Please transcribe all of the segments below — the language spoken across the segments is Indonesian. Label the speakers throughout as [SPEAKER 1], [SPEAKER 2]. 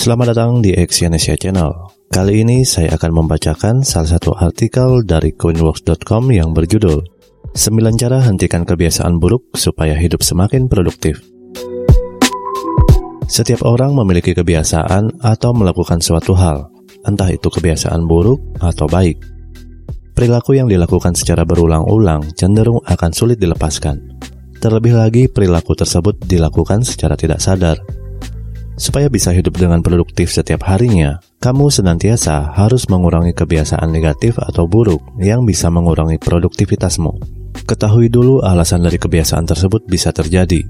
[SPEAKER 1] Selamat datang di Exyonesia Channel. Kali ini saya akan membacakan salah satu artikel dari coinworks.com yang berjudul 9 cara hentikan kebiasaan buruk supaya hidup semakin produktif. Setiap orang memiliki kebiasaan atau melakukan suatu hal, entah itu kebiasaan buruk atau baik. Perilaku yang dilakukan secara berulang-ulang cenderung akan sulit dilepaskan. Terlebih lagi, perilaku tersebut dilakukan secara tidak sadar, Supaya bisa hidup dengan produktif setiap harinya, kamu senantiasa harus mengurangi kebiasaan negatif atau buruk yang bisa mengurangi produktivitasmu. Ketahui dulu alasan dari kebiasaan tersebut bisa terjadi.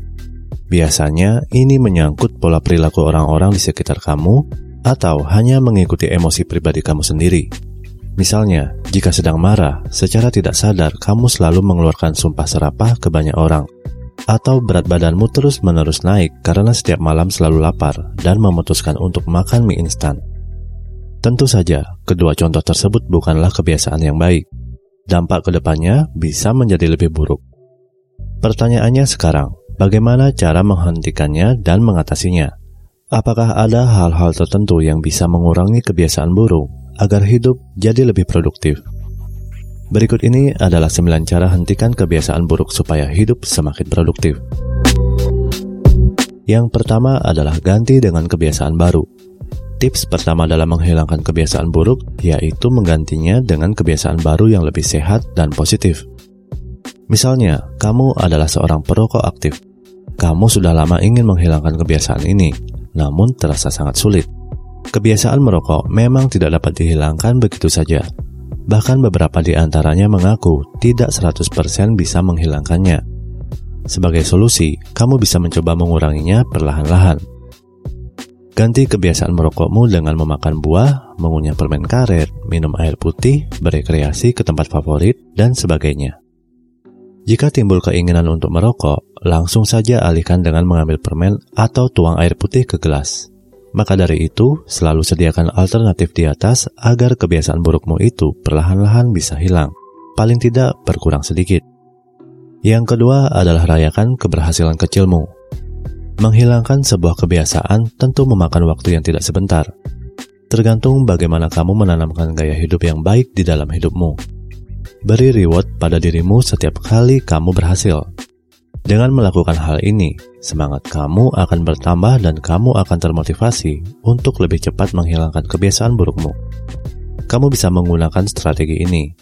[SPEAKER 1] Biasanya, ini menyangkut pola perilaku orang-orang di sekitar kamu atau hanya mengikuti emosi pribadi kamu sendiri. Misalnya, jika sedang marah, secara tidak sadar kamu selalu mengeluarkan sumpah serapah ke banyak orang, atau berat badanmu terus-menerus naik karena setiap malam selalu lapar dan memutuskan untuk makan mie instan. Tentu saja, kedua contoh tersebut bukanlah kebiasaan yang baik. Dampak ke depannya bisa menjadi lebih buruk. Pertanyaannya sekarang, bagaimana cara menghentikannya dan mengatasinya? Apakah ada hal-hal tertentu yang bisa mengurangi kebiasaan buruk agar hidup jadi lebih produktif? Berikut ini adalah 9 cara hentikan kebiasaan buruk supaya hidup semakin produktif. Yang pertama adalah ganti dengan kebiasaan baru. Tips pertama dalam menghilangkan kebiasaan buruk yaitu menggantinya dengan kebiasaan baru yang lebih sehat dan positif. Misalnya, kamu adalah seorang perokok aktif. Kamu sudah lama ingin menghilangkan kebiasaan ini, namun terasa sangat sulit. Kebiasaan merokok memang tidak dapat dihilangkan begitu saja, Bahkan beberapa di antaranya mengaku tidak 100% bisa menghilangkannya. Sebagai solusi, kamu bisa mencoba menguranginya perlahan-lahan. Ganti kebiasaan merokokmu dengan memakan buah, mengunyah permen karet, minum air putih, berekreasi ke tempat favorit, dan sebagainya. Jika timbul keinginan untuk merokok, langsung saja alihkan dengan mengambil permen atau tuang air putih ke gelas. Maka dari itu, selalu sediakan alternatif di atas agar kebiasaan burukmu itu perlahan-lahan bisa hilang, paling tidak berkurang sedikit. Yang kedua adalah rayakan keberhasilan kecilmu. Menghilangkan sebuah kebiasaan tentu memakan waktu yang tidak sebentar. Tergantung bagaimana kamu menanamkan gaya hidup yang baik di dalam hidupmu. Beri reward pada dirimu setiap kali kamu berhasil, dengan melakukan hal ini, semangat kamu akan bertambah dan kamu akan termotivasi untuk lebih cepat menghilangkan kebiasaan burukmu. Kamu bisa menggunakan strategi ini.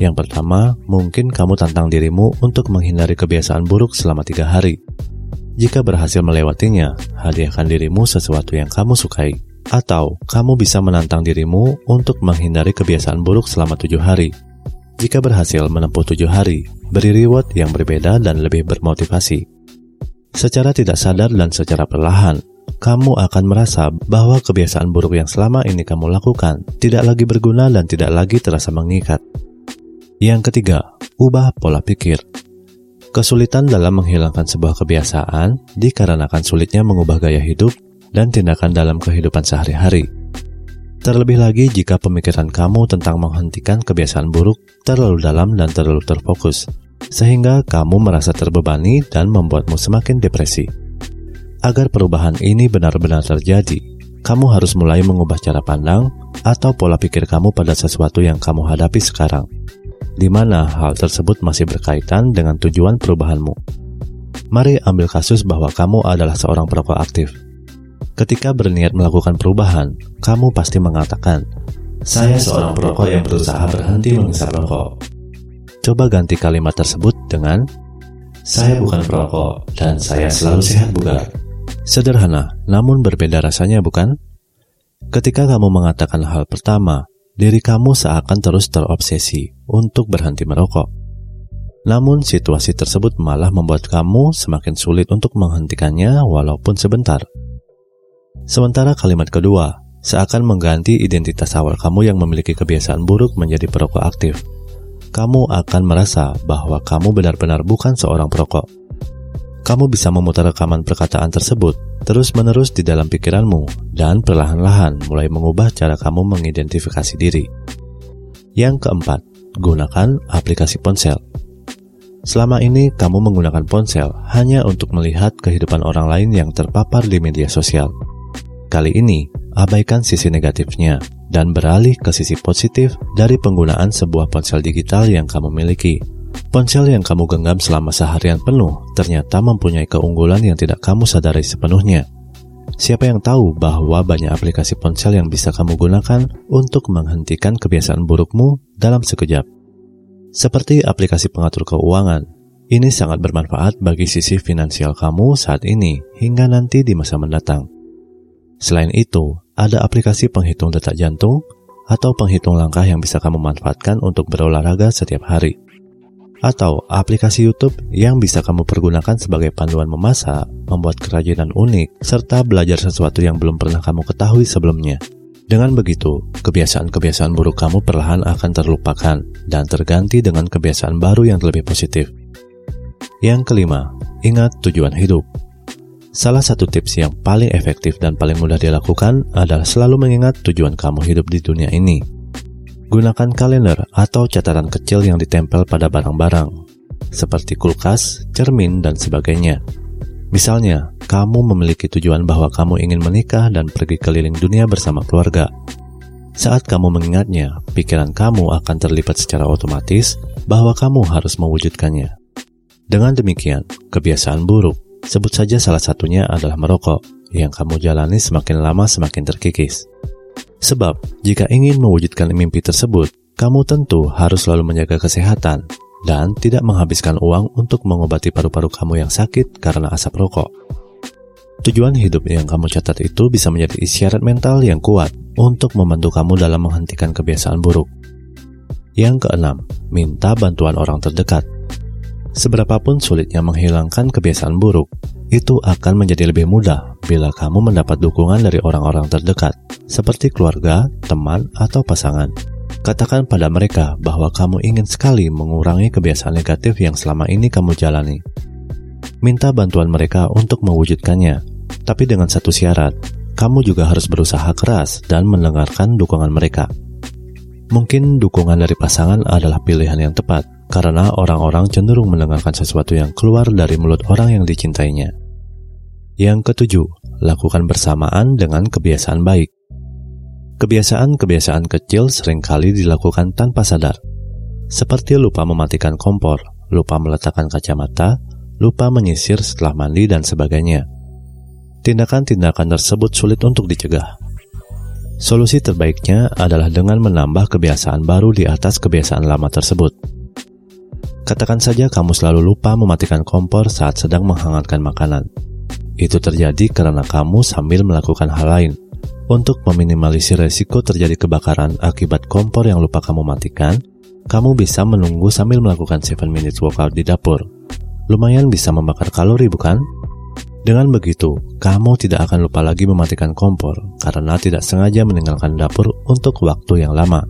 [SPEAKER 1] Yang pertama, mungkin kamu tantang dirimu untuk menghindari kebiasaan buruk selama tiga hari. Jika berhasil melewatinya, hadiahkan dirimu sesuatu yang kamu sukai. Atau, kamu bisa menantang dirimu untuk menghindari kebiasaan buruk selama tujuh hari. Jika berhasil menempuh tujuh hari, beri reward yang berbeda dan lebih bermotivasi. Secara tidak sadar dan secara perlahan, kamu akan merasa bahwa kebiasaan buruk yang selama ini kamu lakukan tidak lagi berguna dan tidak lagi terasa mengikat. Yang ketiga, ubah pola pikir. Kesulitan dalam menghilangkan sebuah kebiasaan dikarenakan sulitnya mengubah gaya hidup dan tindakan dalam kehidupan sehari-hari. Terlebih lagi jika pemikiran kamu tentang menghentikan kebiasaan buruk terlalu dalam dan terlalu terfokus, sehingga kamu merasa terbebani dan membuatmu semakin depresi. Agar perubahan ini benar-benar terjadi, kamu harus mulai mengubah cara pandang atau pola pikir kamu pada sesuatu yang kamu hadapi sekarang, di mana hal tersebut masih berkaitan dengan tujuan perubahanmu. Mari ambil kasus bahwa kamu adalah seorang perokok aktif Ketika berniat melakukan perubahan, kamu pasti mengatakan, "Saya seorang perokok yang berusaha berhenti menghisap rokok." Coba ganti kalimat tersebut dengan, "Saya bukan perokok dan saya selalu sehat bugar." Sederhana, namun berbeda rasanya, bukan? Ketika kamu mengatakan hal pertama, diri kamu seakan terus terobsesi untuk berhenti merokok. Namun, situasi tersebut malah membuat kamu semakin sulit untuk menghentikannya, walaupun sebentar. Sementara kalimat kedua seakan mengganti identitas awal kamu yang memiliki kebiasaan buruk menjadi perokok aktif. Kamu akan merasa bahwa kamu benar-benar bukan seorang perokok. Kamu bisa memutar rekaman perkataan tersebut terus-menerus di dalam pikiranmu dan perlahan-lahan mulai mengubah cara kamu mengidentifikasi diri. Yang keempat, gunakan aplikasi ponsel. Selama ini kamu menggunakan ponsel hanya untuk melihat kehidupan orang lain yang terpapar di media sosial Kali ini, abaikan sisi negatifnya dan beralih ke sisi positif dari penggunaan sebuah ponsel digital yang kamu miliki. Ponsel yang kamu genggam selama seharian penuh ternyata mempunyai keunggulan yang tidak kamu sadari sepenuhnya. Siapa yang tahu bahwa banyak aplikasi ponsel yang bisa kamu gunakan untuk menghentikan kebiasaan burukmu dalam sekejap. Seperti aplikasi pengatur keuangan, ini sangat bermanfaat bagi sisi finansial kamu saat ini hingga nanti di masa mendatang. Selain itu, ada aplikasi penghitung detak jantung atau penghitung langkah yang bisa kamu manfaatkan untuk berolahraga setiap hari atau aplikasi YouTube yang bisa kamu pergunakan sebagai panduan memasak, membuat kerajinan unik, serta belajar sesuatu yang belum pernah kamu ketahui sebelumnya. Dengan begitu, kebiasaan-kebiasaan buruk kamu perlahan akan terlupakan dan terganti dengan kebiasaan baru yang lebih positif. Yang kelima, ingat tujuan hidup. Salah satu tips yang paling efektif dan paling mudah dilakukan adalah selalu mengingat tujuan kamu hidup di dunia ini. Gunakan kalender atau catatan kecil yang ditempel pada barang-barang, seperti kulkas, cermin, dan sebagainya. Misalnya, kamu memiliki tujuan bahwa kamu ingin menikah dan pergi keliling dunia bersama keluarga. Saat kamu mengingatnya, pikiran kamu akan terlibat secara otomatis bahwa kamu harus mewujudkannya. Dengan demikian, kebiasaan buruk, sebut saja salah satunya adalah merokok, yang kamu jalani semakin lama semakin terkikis. Sebab, jika ingin mewujudkan mimpi tersebut, kamu tentu harus selalu menjaga kesehatan dan tidak menghabiskan uang untuk mengobati paru-paru kamu yang sakit karena asap rokok. Tujuan hidup yang kamu catat itu bisa menjadi isyarat mental yang kuat untuk membantu kamu dalam menghentikan kebiasaan buruk. Yang keenam, minta bantuan orang terdekat. Seberapapun sulitnya menghilangkan kebiasaan buruk, itu akan menjadi lebih mudah bila kamu mendapat dukungan dari orang-orang terdekat, seperti keluarga, teman, atau pasangan. Katakan pada mereka bahwa kamu ingin sekali mengurangi kebiasaan negatif yang selama ini kamu jalani. Minta bantuan mereka untuk mewujudkannya, tapi dengan satu syarat, kamu juga harus berusaha keras dan mendengarkan dukungan mereka. Mungkin dukungan dari pasangan adalah pilihan yang tepat, karena orang-orang cenderung mendengarkan sesuatu yang keluar dari mulut orang yang dicintainya. Yang ketujuh, lakukan bersamaan dengan kebiasaan baik. Kebiasaan-kebiasaan kecil sering kali dilakukan tanpa sadar, seperti lupa mematikan kompor, lupa meletakkan kacamata, lupa menyisir setelah mandi, dan sebagainya. Tindakan-tindakan tersebut sulit untuk dicegah. Solusi terbaiknya adalah dengan menambah kebiasaan baru di atas kebiasaan lama tersebut. Katakan saja kamu selalu lupa mematikan kompor saat sedang menghangatkan makanan itu terjadi karena kamu sambil melakukan hal lain. Untuk meminimalisir resiko terjadi kebakaran akibat kompor yang lupa kamu matikan, kamu bisa menunggu sambil melakukan 7 minutes workout di dapur. Lumayan bisa membakar kalori bukan? Dengan begitu, kamu tidak akan lupa lagi mematikan kompor karena tidak sengaja meninggalkan dapur untuk waktu yang lama.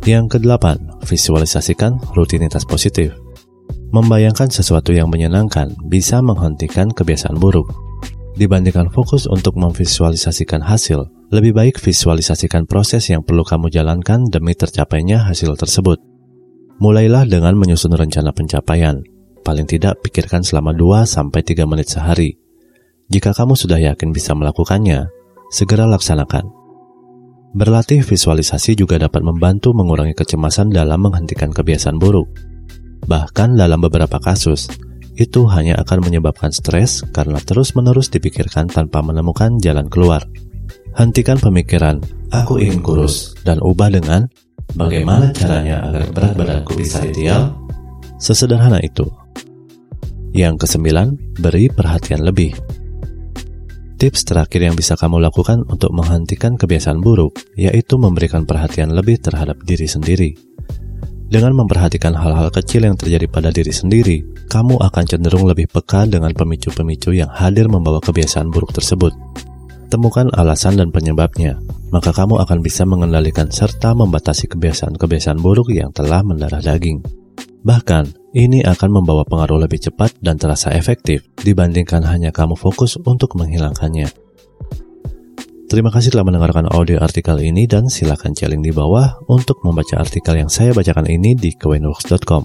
[SPEAKER 1] Yang kedelapan, visualisasikan rutinitas positif. Membayangkan sesuatu yang menyenangkan bisa menghentikan kebiasaan buruk. Dibandingkan fokus untuk memvisualisasikan hasil, lebih baik visualisasikan proses yang perlu kamu jalankan demi tercapainya hasil tersebut. Mulailah dengan menyusun rencana pencapaian. Paling tidak pikirkan selama 2-3 menit sehari. Jika kamu sudah yakin bisa melakukannya, segera laksanakan. Berlatih visualisasi juga dapat membantu mengurangi kecemasan dalam menghentikan kebiasaan buruk. Bahkan dalam beberapa kasus, itu hanya akan menyebabkan stres karena terus-menerus dipikirkan tanpa menemukan jalan keluar. Hentikan pemikiran, aku ingin kurus, dan ubah dengan bagaimana caranya agar berat badanku bisa ideal. Sesederhana itu. Yang kesembilan, beri perhatian lebih. Tips terakhir yang bisa kamu lakukan untuk menghentikan kebiasaan buruk, yaitu memberikan perhatian lebih terhadap diri sendiri. Dengan memperhatikan hal-hal kecil yang terjadi pada diri sendiri, kamu akan cenderung lebih peka dengan pemicu-pemicu yang hadir membawa kebiasaan buruk tersebut. Temukan alasan dan penyebabnya, maka kamu akan bisa mengendalikan serta membatasi kebiasaan-kebiasaan buruk yang telah mendarah daging. Bahkan, ini akan membawa pengaruh lebih cepat dan terasa efektif dibandingkan hanya kamu fokus untuk menghilangkannya. Terima kasih telah mendengarkan audio artikel ini dan silakan link di bawah untuk membaca artikel yang saya bacakan ini di kewenworks.com.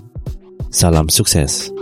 [SPEAKER 1] Salam sukses.